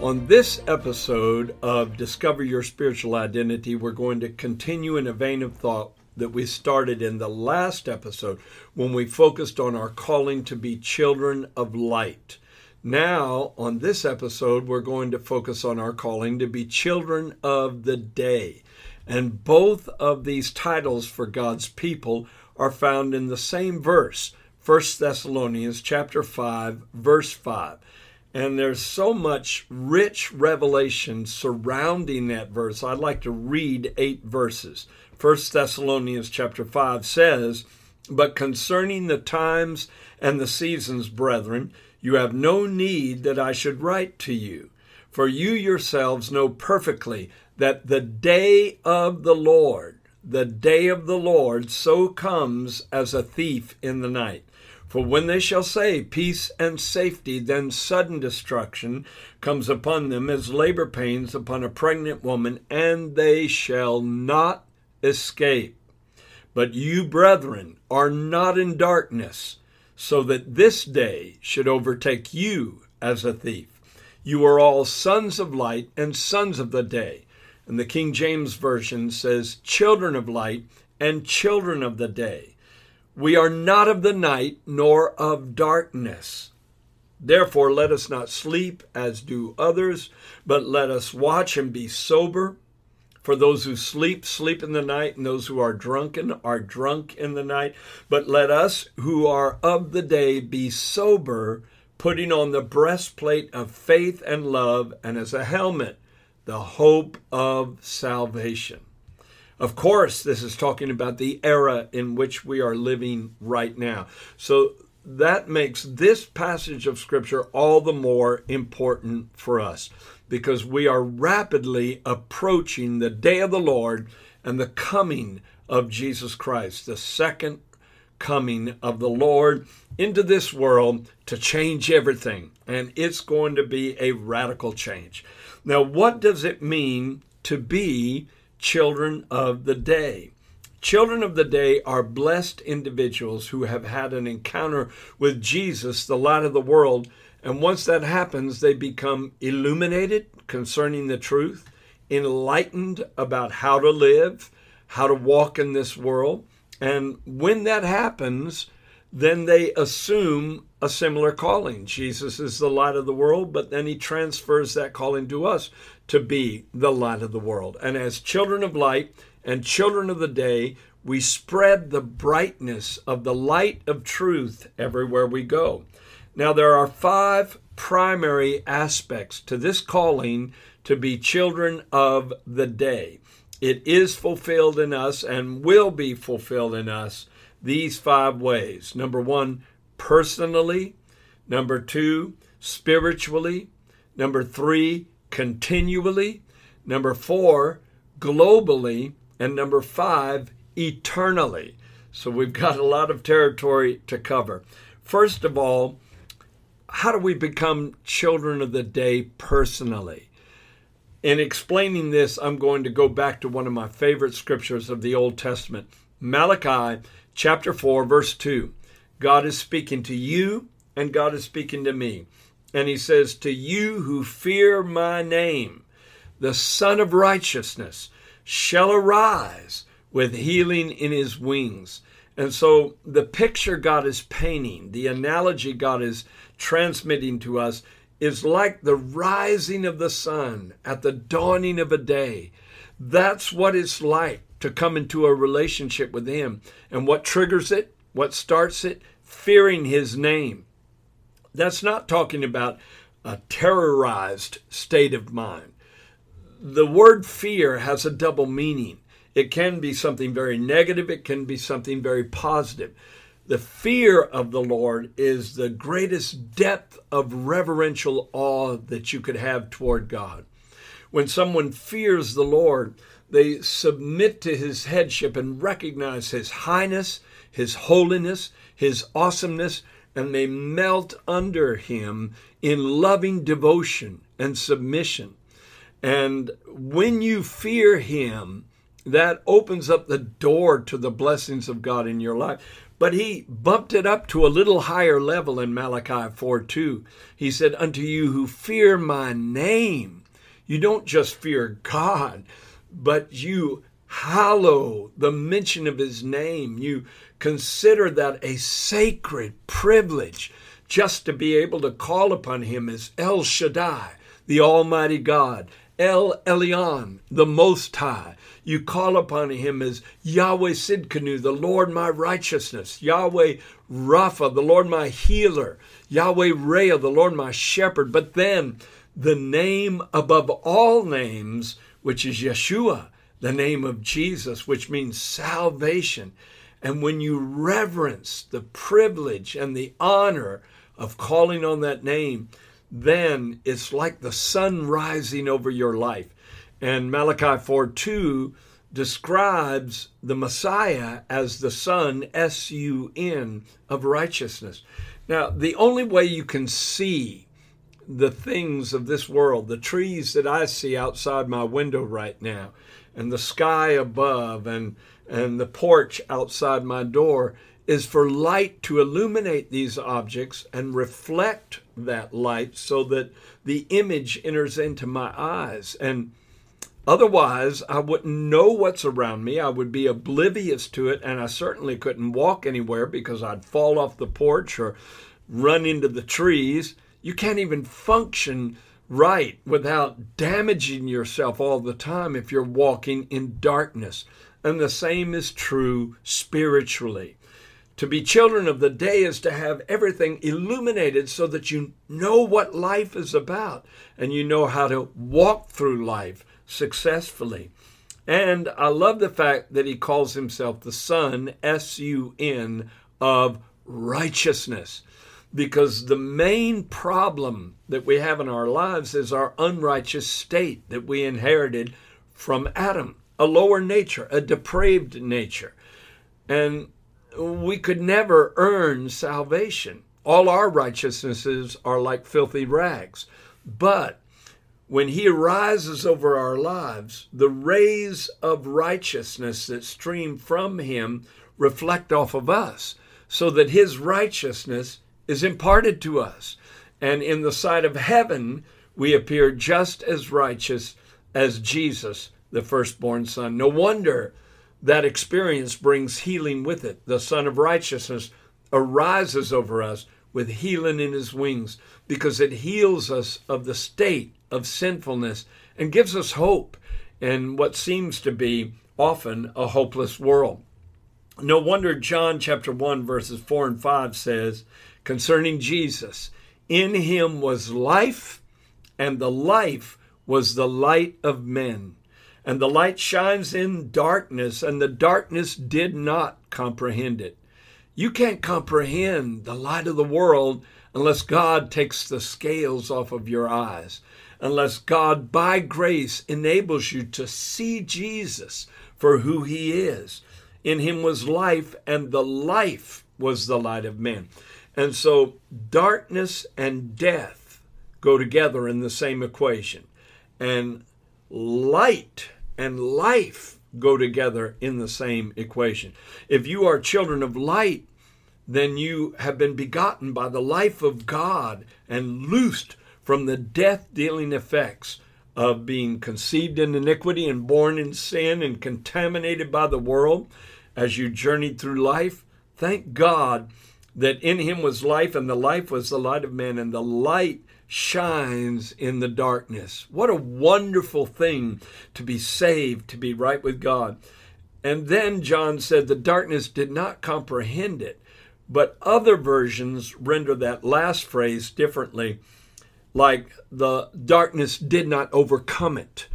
On this episode of Discover Your Spiritual Identity, we're going to continue in a vein of thought that we started in the last episode when we focused on our calling to be children of light. Now, on this episode, we're going to focus on our calling to be children of the day. And both of these titles for God's people are found in the same verse, 1 Thessalonians chapter 5, verse 5. And there's so much rich revelation surrounding that verse. I'd like to read eight verses. First Thessalonians chapter 5 says, But concerning the times and the seasons, brethren, you have no need that I should write to you. For you yourselves know perfectly that the day of the Lord, the day of the Lord, so comes as a thief in the night. For when they shall say peace and safety, then sudden destruction comes upon them as labor pains upon a pregnant woman, and they shall not escape. But you, brethren, are not in darkness, so that this day should overtake you as a thief. You are all sons of light and sons of the day. And the King James Version says, children of light and children of the day. We are not of the night nor of darkness. Therefore, let us not sleep as do others, but let us watch and be sober. For those who sleep, sleep in the night, and those who are drunken are drunk in the night. But let us who are of the day be sober, putting on the breastplate of faith and love, and as a helmet, the hope of salvation. Of course, this is talking about the era in which we are living right now. So that makes this passage of Scripture all the more important for us because we are rapidly approaching the day of the Lord and the coming of Jesus Christ, the second coming of the Lord into this world to change everything. And it's going to be a radical change. Now, what does it mean to be children of the day. Children of the day are blessed individuals who have had an encounter with Jesus, the light of the world. And once that happens, they become illuminated concerning the truth, enlightened about how to live, how to walk in this world. And when that happens, then they assume a similar calling. Jesus is the light of the world, but then he transfers that calling to us to be the light of the world. And as children of light and children of the day, we spread the brightness of the light of truth everywhere we go. Now, there are five primary aspects to this calling to be children of the day. It is fulfilled in us and will be fulfilled in us these five ways. Number one, personally. Number two, spiritually. Number three, continually. Number four, globally. And number five, eternally. So we've got a lot of territory to cover. First of all, how do we become children of the day personally? In explaining this, I'm going to go back to one of my favorite scriptures of the Old Testament, Malachi chapter 4, verse 2. God is speaking to you, and God is speaking to me. And he says, To you who fear my name, the Sun of Righteousness shall arise with healing in his wings. And so the picture God is painting, the analogy God is transmitting to us, is like the rising of the sun at the dawning of a day. That's what it's like to come into a relationship with Him. And what triggers it? What starts it? Fearing His name. That's not talking about a terrorized state of mind. The word fear has a double meaning. It can be something very negative, it can be something very positive. The fear of the Lord is the greatest depth of reverential awe that you could have toward God. When someone fears the Lord, they submit to his headship and recognize his highness, his holiness, his awesomeness, and they melt under him in loving devotion and submission. And when you fear him, that opens up the door to the blessings of God in your life. But he bumped it up to a little higher level in Malachi 4 2. He said, Unto you who fear my name, you don't just fear God, but you hallow the mention of his name. You consider that a sacred privilege just to be able to call upon him as El Shaddai, the Almighty God, El Elyon, the Most High. You call upon him as Yahweh Sidkenu, the Lord my righteousness, Yahweh Rapha, the Lord my healer, Yahweh Rea, the Lord my shepherd. But then the name above all names, which is Yeshua, the name of Jesus, which means salvation. And when you reverence the privilege and the honor of calling on that name, then it's like the sun rising over your life. And Malachi 4 2 describes the Messiah as the Sun, S U N, of righteousness. Now, the only way you can see the things of this world, the trees that I see outside my window right now, and the sky above, and, and the porch outside my door, is for light to illuminate these objects and reflect that light so that the image enters into my eyes. And otherwise, I wouldn't know what's around me. I would be oblivious to it, and I certainly couldn't walk anywhere because I'd fall off the porch or run into the trees. You can't even function right without damaging yourself all the time if you're walking in darkness. And the same is true spiritually. To be children of the day is to have everything illuminated so that you know what life is about and you know how to walk through life successfully. And I love the fact that he calls himself the Sun, S U N, of righteousness. Because the main problem that we have in our lives is our unrighteous state that we inherited from Adam, a lower nature, a depraved nature. And we could never earn salvation. All our righteousnesses are like filthy rags. But when he arises over our lives, the rays of righteousness that stream from him reflect off of us, so that his righteousness is imparted to us. And in the sight of heaven, we appear just as righteous as Jesus, the firstborn Son. No wonder that experience brings healing with it. The Sun of Righteousness arises over us with healing in his wings because it heals us of the state of sinfulness and gives us hope in what seems to be often a hopeless world. No wonder John chapter 1 verses 4 and 5 says concerning Jesus, in him was life and the life was the light of men. And the light shines in darkness, and the darkness did not comprehend it. You can't comprehend the light of the world unless God takes the scales off of your eyes, unless God, by grace, enables you to see Jesus for who he is. In him was life, and the life was the light of men. And so darkness and death go together in the same equation. And light and life go together in the same equation. If you are children of light, then you have been begotten by the life of God and loosed from the death dealing effects of being conceived in iniquity and born in sin and contaminated by the world as you journeyed through life. Thank God that in him was life, and the life was the light of men, and the light shines in the darkness. What a wonderful thing to be saved, to be right with God. And then John said the darkness did not comprehend it. But other versions render that last phrase differently, like the darkness did not overcome it.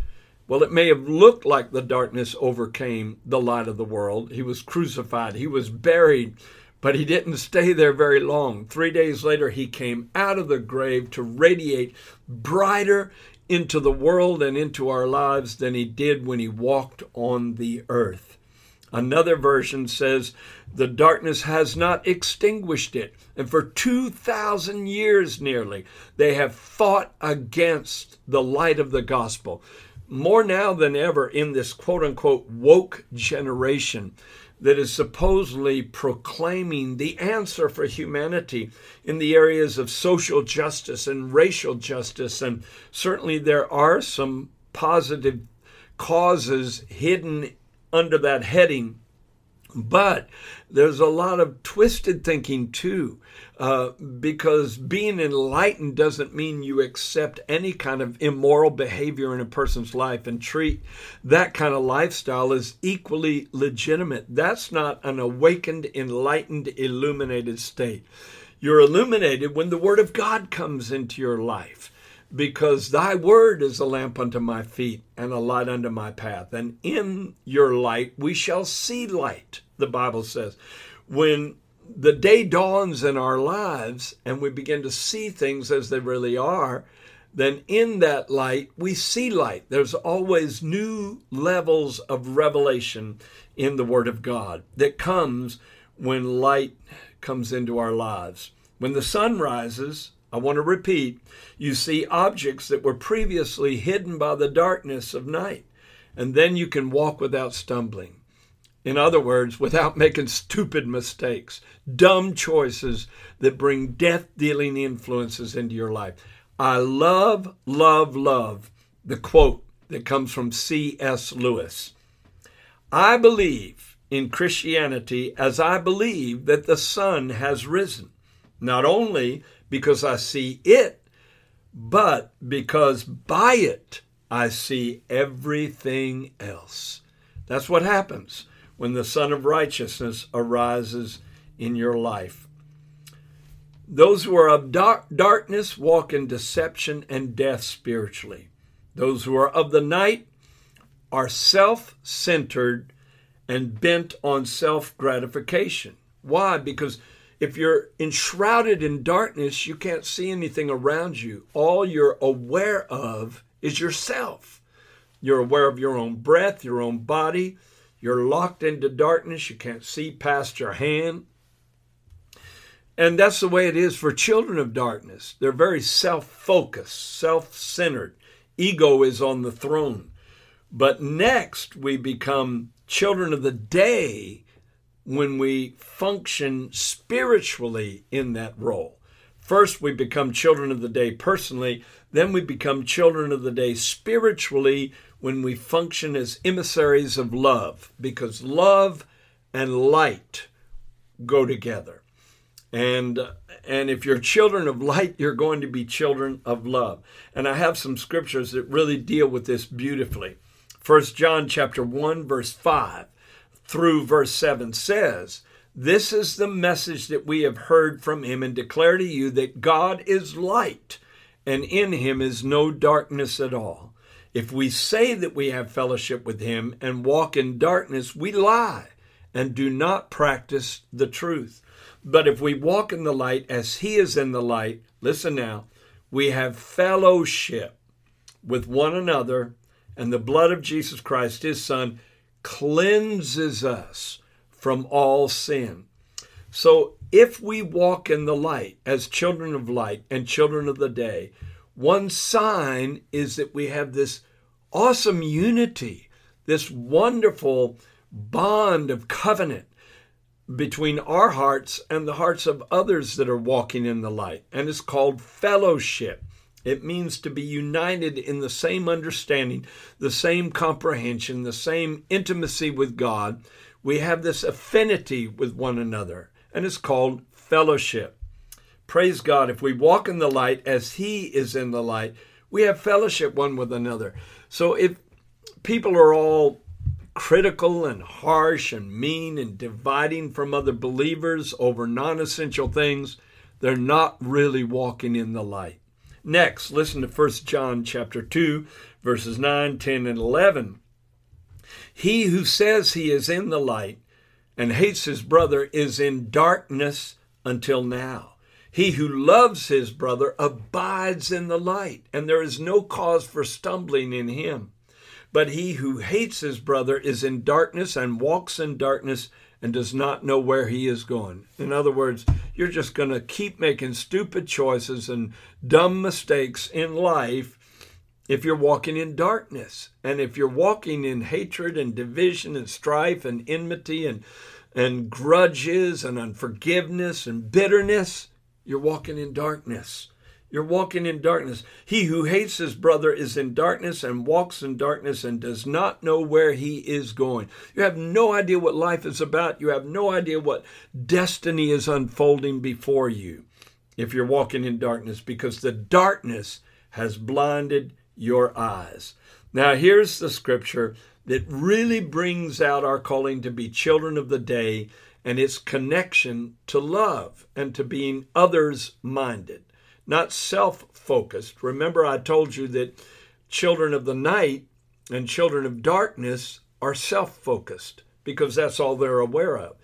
Well, it may have looked like the darkness overcame the light of the world. He was crucified, he was buried, but he didn't stay there very long. Three days later, he came out of the grave to radiate brighter into the world and into our lives than he did when he walked on the earth. Another version says, The darkness has not extinguished it. And for 2,000 years nearly, they have fought against the light of the gospel. More now than ever in this quote unquote woke generation, that is supposedly proclaiming the answer for humanity in the areas of social justice and racial justice. And certainly there are some positive causes hidden under that heading. But there's a lot of twisted thinking too. Uh, because being enlightened doesn't mean you accept any kind of immoral behavior in a person's life and treat that kind of lifestyle as equally legitimate. That's not an awakened, enlightened, illuminated state. You're illuminated when the Word of God comes into your life because thy word is a lamp unto my feet and a light unto my path. And in your light we shall see light, the Bible says. When the day dawns in our lives and we begin to see things as they really are, then in that light we see light. There's always new levels of revelation in the Word of God that comes when light comes into our lives. When the sun rises, I want to repeat, you see objects that were previously hidden by the darkness of night, and then you can walk without stumbling. In other words, without making stupid mistakes, dumb choices that bring death dealing influences into your life. I love, love, love the quote that comes from C.S. Lewis. I believe in Christianity as I believe that the sun has risen, not only because I see it, but because by it I see everything else. That's what happens when the Sun of Righteousness arises in your life. Those who are of dark, darkness walk in deception and death spiritually. Those who are of the night are self centered and bent on self gratification. Why? Because if you're enshrouded in darkness, you can't see anything around you. All you're aware of is yourself. You're aware of your own breath, your own body, you're locked into darkness. You can't see past your hand. And that's the way it is for children of darkness. They're very self focused, self centered. Ego is on the throne. But next, we become children of the day when we function spiritually in that role. First, we become children of the day personally, then, we become children of the day spiritually when we function as emissaries of love, because love and light go together. And and if you're children of light, you're going to be children of love. And I have some scriptures that really deal with this beautifully. First John chapter 1 verse 5 through verse 7 says, "This is the message that we have heard from him and declare to you that God is light, and in him is no darkness at all." If we say that we have fellowship with him and walk in darkness, we lie and do not practice the truth. But if we walk in the light as he is in the light, listen now, we have fellowship with one another, and the blood of Jesus Christ, his son, cleanses us from all sin. So if we walk in the light as children of light and children of the day, one sign is that we have this awesome unity, this wonderful bond of covenant between our hearts and the hearts of others that are walking in the light. And it's called fellowship. It means to be united in the same understanding, the same comprehension, the same intimacy with God. We have this affinity with one another, and it's called fellowship. Praise God. If we walk in the light as He is in the light, we have fellowship one with another. So if people are all critical and harsh and mean and dividing from other believers over non essential things, they're not really walking in the light. Next, listen to 1 John chapter 2 verses 9, 10 and 11. He who says he is in the light and hates his brother is in darkness until now. He who loves his brother abides in the light, and there is no cause for stumbling in him. But he who hates his brother is in darkness and walks in darkness and does not know where he is going. In other words, you're just going to keep making stupid choices and dumb mistakes in life if you're walking in darkness. And if you're walking in hatred and division and strife and enmity and, and grudges and unforgiveness and bitterness, you're walking in darkness. You're walking in darkness. He who hates his brother is in darkness and walks in darkness and does not know where he is going. You have no idea what life is about. You have no idea what destiny is unfolding before you if you're walking in darkness because the darkness has blinded your eyes. Now, here's the scripture that really brings out our calling to be children of the day and its connection to love and to being others minded, not self focused. Remember, I told you that children of the night and children of darkness are self focused because that's all they're aware of.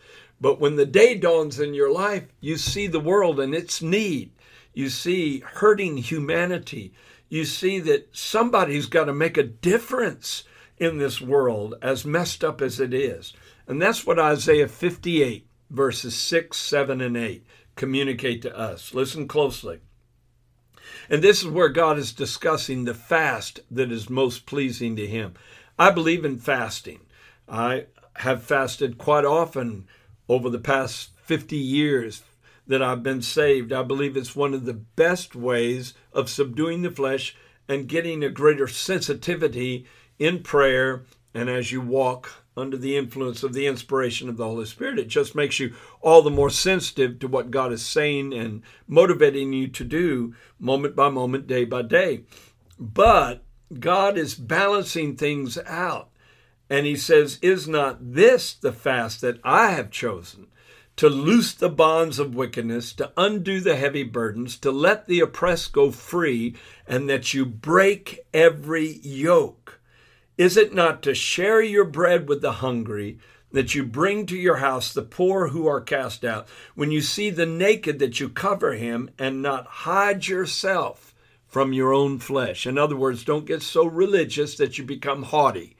But when the day dawns in your life, you see the world and its need. You see hurting humanity. You see that somebody's got to make a difference in this world, as messed up as it is. And that's what Isaiah 58, verses 6, 7, and 8 communicate to us. Listen closely. And this is where God is discussing the fast that is most pleasing to Him. I believe in fasting. I have fasted quite often over the past 50 years that I've been saved. I believe it's one of the best ways of subduing the flesh and getting a greater sensitivity in prayer and as you walk under the influence of the inspiration of the Holy Spirit. It just makes you all the more sensitive to what God is saying and motivating you to do moment by moment, day by day. But God is balancing things out. And He says, Is not this the fast that I have chosen? To loose the bonds of wickedness, to undo the heavy burdens, to let the oppressed go free, and that you break every yoke. Is it not to share your bread with the hungry, that you bring to your house the poor who are cast out, when you see the naked, that you cover him, and not hide yourself from your own flesh? In other words, don't get so religious that you become haughty.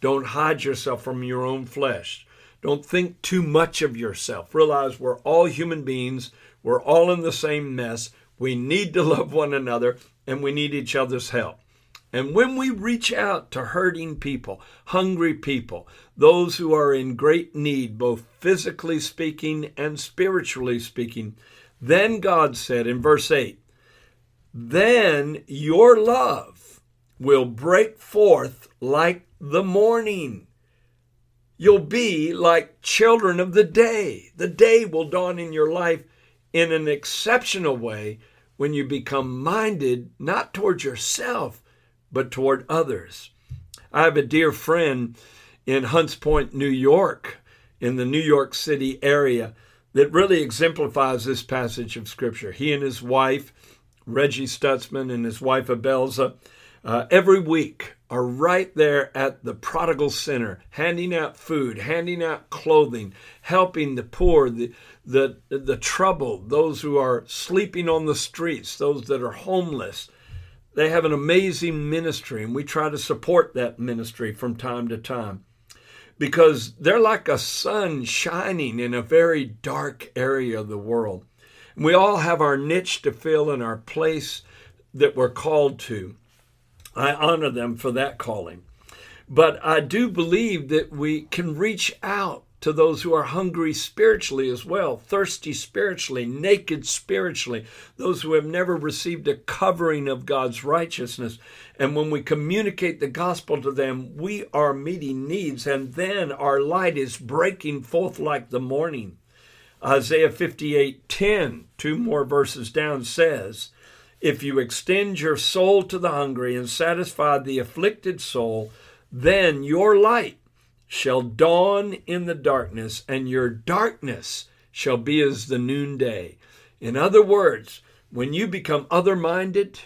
Don't hide yourself from your own flesh. Don't think too much of yourself. Realize we're all human beings. We're all in the same mess. We need to love one another and we need each other's help. And when we reach out to hurting people, hungry people, those who are in great need, both physically speaking and spiritually speaking, then God said in verse 8, then your love will break forth like the morning. You'll be like children of the day. The day will dawn in your life in an exceptional way when you become minded not towards yourself, but toward others. I have a dear friend in Hunts Point, New York, in the New York City area, that really exemplifies this passage of Scripture. He and his wife, Reggie Stutzman, and his wife, Abelza, uh, every week are right there at the prodigal center, handing out food, handing out clothing, helping the poor, the, the, the troubled, those who are sleeping on the streets, those that are homeless, they have an amazing ministry, and we try to support that ministry from time to time because they're like a sun shining in a very dark area of the world. We all have our niche to fill in our place that we're called to. I honor them for that calling. But I do believe that we can reach out to those who are hungry spiritually as well, thirsty spiritually, naked spiritually, those who have never received a covering of God's righteousness. And when we communicate the gospel to them, we are meeting needs, and then our light is breaking forth like the morning. Isaiah 58 10, two more verses down, says, If you extend your soul to the hungry and satisfy the afflicted soul, then your light shall dawn in the darkness, and your darkness shall be as the noonday. In other words, when you become other minded,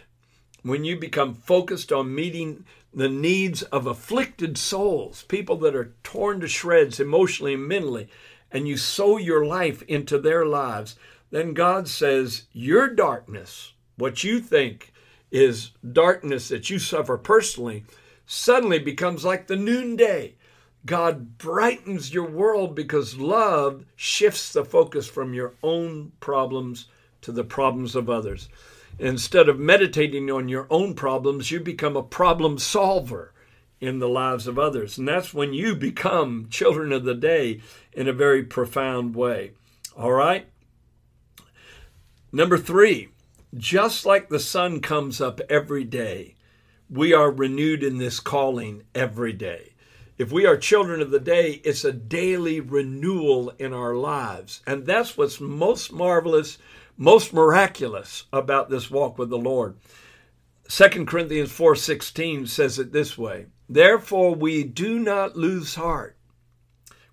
when you become focused on meeting the needs of afflicted souls, people that are torn to shreds emotionally and mentally, and you sow your life into their lives, then God says, Your darkness, what you think is darkness that you suffer personally, suddenly becomes like the noonday. God brightens your world because love shifts the focus from your own problems to the problems of others. Instead of meditating on your own problems, you become a problem solver in the lives of others. And that's when you become children of the day in a very profound way. All right? Number three, just like the sun comes up every day, we are renewed in this calling every day. If we are children of the day, it's a daily renewal in our lives. And that's what's most marvelous, most miraculous about this walk with the Lord. 2 Corinthians 4:16 says it this way: Therefore we do not lose heart.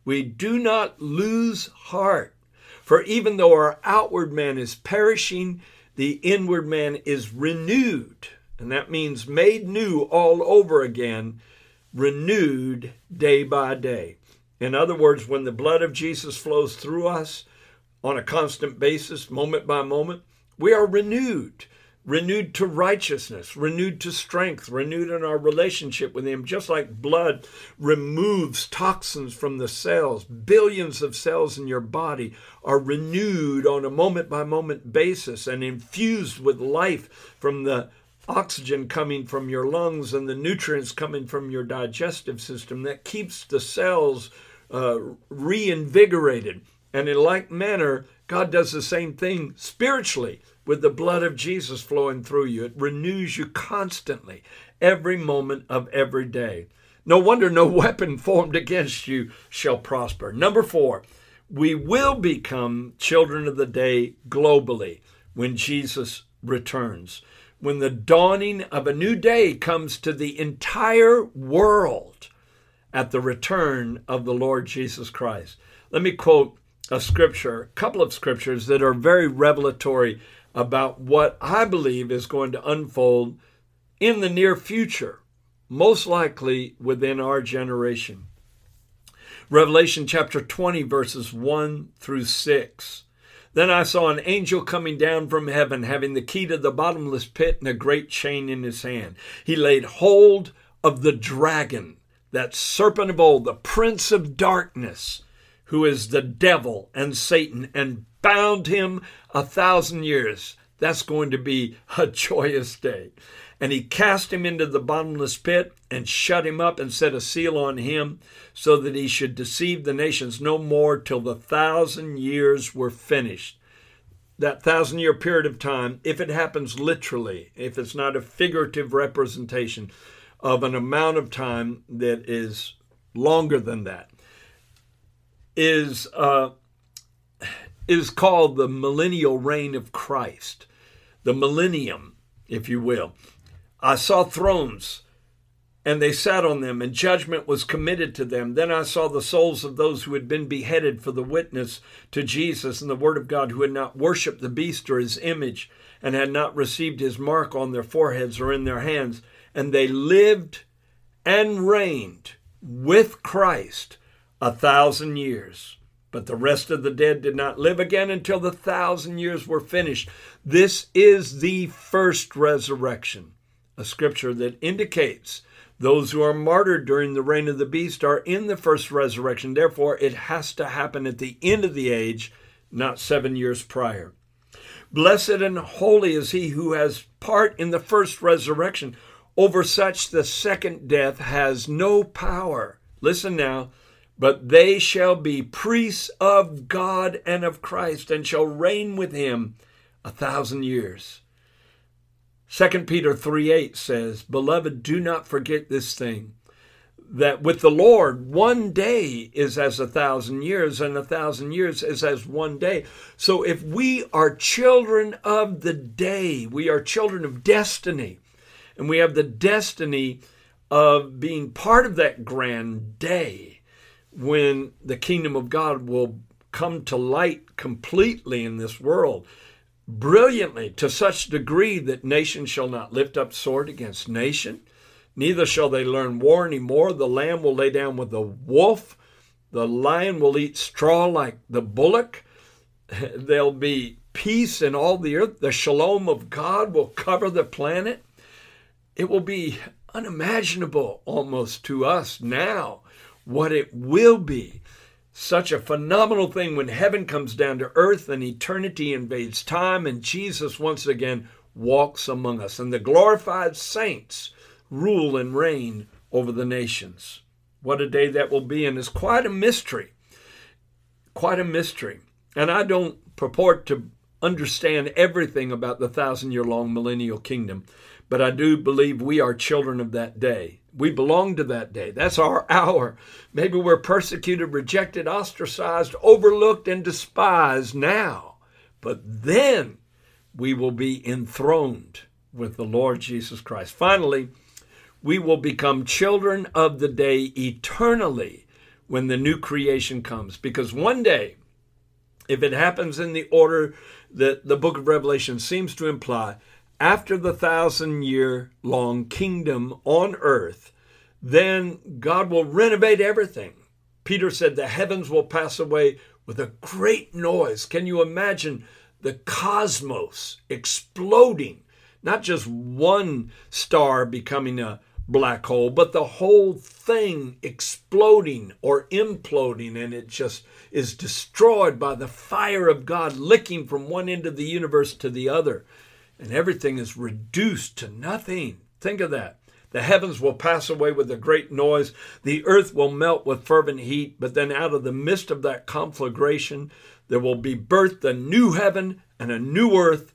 We do not lose heart. For even though our outward man is perishing, the inward man is renewed. And that means made new all over again, renewed day by day. In other words, when the blood of Jesus flows through us on a constant basis, moment by moment, we are renewed renewed to righteousness, renewed to strength, renewed in our relationship with Him. Just like blood removes toxins from the cells, billions of cells in your body are renewed on a moment by moment basis and infused with life from the oxygen coming from your lungs and the nutrients coming from your digestive system that keeps the cells uh, reinvigorated. And in like manner, God does the same thing spiritually with the blood of Jesus flowing through you. It renews you constantly, every moment of every day. No wonder no weapon formed against you shall prosper. Number four, we will become children of the day globally when Jesus returns. When the dawning of a new day comes to the entire world at the return of the Lord Jesus Christ. Let me quote a scripture, a couple of scriptures that are very revelatory about what I believe is going to unfold in the near future, most likely within our generation. Revelation chapter 20, verses 1 through 6. Then I saw an angel coming down from heaven, having the key to the bottomless pit and a great chain in his hand. He laid hold of the dragon, that serpent of old, the prince of darkness, who is the devil and Satan, and bound him a thousand years. That's going to be a joyous day. And he cast him into the bottomless pit and shut him up and set a seal on him so that he should deceive the nations no more till the thousand years were finished. That thousand year period of time, if it happens literally, if it's not a figurative representation of an amount of time that is longer than that, is uh, is called the millennial reign of Christ, the millennium, if you will. I saw thrones, and they sat on them, and judgment was committed to them. Then I saw the souls of those who had been beheaded for the witness to Jesus and the Word of God, who had not worshipped the beast or his image, and had not received his mark on their foreheads or in their hands. And they lived and reigned with Christ a thousand years. But the rest of the dead did not live again until the thousand years were finished. This is the first resurrection, a scripture that indicates those who are martyred during the reign of the beast are in the first resurrection. Therefore, it has to happen at the end of the age, not seven years prior. Blessed and holy is he who has part in the first resurrection. Over such, the second death has no power. Listen now but they shall be priests of God and of Christ, and shall reign with him a thousand years. 2 Peter 3 8 says, Beloved, do not forget this thing, that with the Lord one day is as a thousand years, and a thousand years is as one day. So if we are children of the day, we are children of destiny, and we have the destiny of being part of that grand day when the kingdom of God will come to light completely in this world, brilliantly, to such degree that nation shall not lift up sword against nation, neither shall they learn war any more. The lamb will lay down with the wolf, the lion will eat straw like the bullock. There'll be peace in all the earth. The shalom of God will cover the planet. It will be unimaginable almost to us now what it will be. Such a phenomenal thing when heaven comes down to earth and eternity invades time and Jesus once again walks among us and the glorified saints rule and reign over the nations. What a day that will be, and it's quite a mystery. Quite a mystery. And I don't purport to understand everything about the thousand year long millennial kingdom, but I do believe we are children of that day. We belong to that day. That's our hour. Maybe we're persecuted, rejected, ostracized, overlooked, and despised now, but then we will be enthroned with the Lord Jesus Christ. Finally, we will become children of the day eternally when the new creation comes. Because one day, if it happens in the order that the book of Revelation seems to imply, after the thousand year long kingdom on earth, then God will renovate everything. Peter said the heavens will pass away with a great noise. Can you imagine the cosmos exploding? Not just one star becoming a, black hole, but the whole thing exploding or imploding, and it just is destroyed by the fire of God licking from one end of the universe to the other. And everything is reduced to nothing. Think of that. The heavens will pass away with a great noise. The earth will melt with fervent heat. But then, out of the midst of that conflagration, there will be birthed a new heaven and a new earth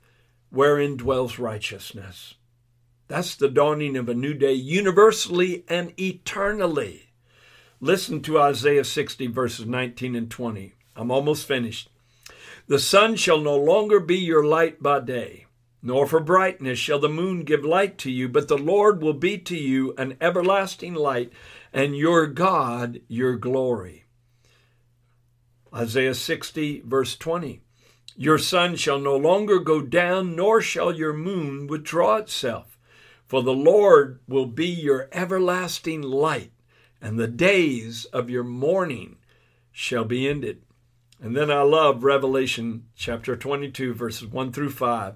wherein dwells righteousness. That's the dawning of a new day, universally and eternally. Listen to Isaiah 60, verses 19 and 20. I'm almost finished. The sun shall no longer be your light by day, nor for brightness shall the moon give light to you, but the Lord will be to you an everlasting light, and your God your glory. Isaiah 60, verse 20. Your sun shall no longer go down, nor shall your moon withdraw itself. For the Lord will be your everlasting light, and the days of your mourning shall be ended. And then I love Revelation chapter 22, verses 1 through 5.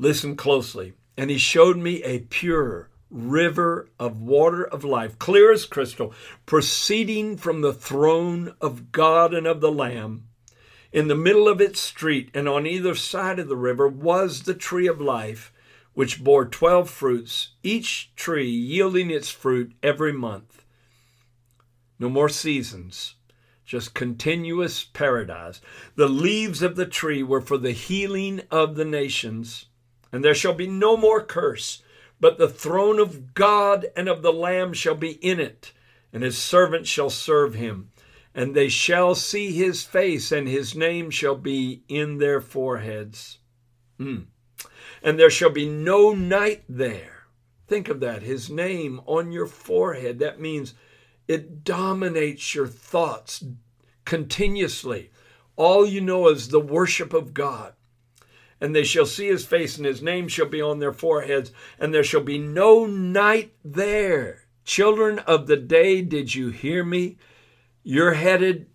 Listen closely. And he showed me a pure river of water of life, clear as crystal, proceeding from the throne of God and of the Lamb. In the middle of its street and on either side of the river was the tree of life which bore twelve fruits, each tree yielding its fruit every month. No more seasons, just continuous paradise. The leaves of the tree were for the healing of the nations, and there shall be no more curse, but the throne of God and of the Lamb shall be in it, and his servants shall serve him. And they shall see his face, and his name shall be in their foreheads. Mm and there shall be no night there. Think of that, his name on your forehead. That means it dominates your thoughts continuously. All you know is the worship of God. And they shall see his face, and his name shall be on their foreheads, and there shall be no night there. Children of the day, did you hear me? You're headed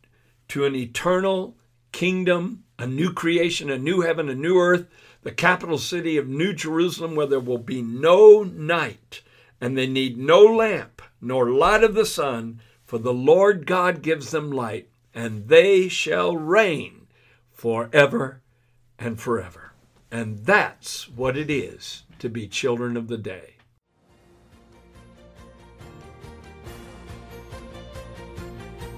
to an eternal kingdom, a new creation, a new heaven, a new earth the capital city of New Jerusalem, where there will be no night, and they need no lamp nor light of the sun, for the Lord God gives them light, and they shall reign forever and forever. And that's what it is to be children of the day.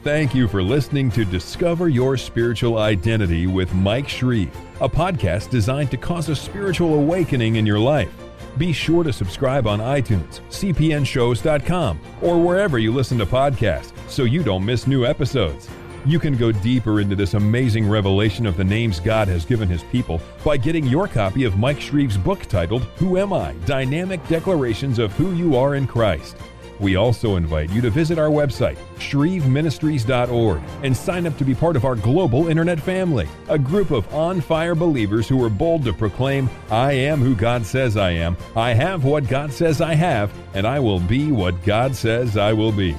Thank you for listening to Discover Your Spiritual Identity with Mike Shreve, a podcast designed to cause a spiritual awakening in your life. Be sure to subscribe on iTunes, cpnshows.com, or wherever you listen to podcasts so you don't miss new episodes. You can go deeper into this amazing revelation of the names God has given His people by getting your copy of Mike Shreve's book titled Who Am I? Dynamic Declarations of Who You Are in Christ. We also invite you to visit our website, shreveministries.org, and sign up to be part of our global internet family, a group of on fire believers who are bold to proclaim, I am who God says I am, I have what God says I have, and I will be what God says I will be.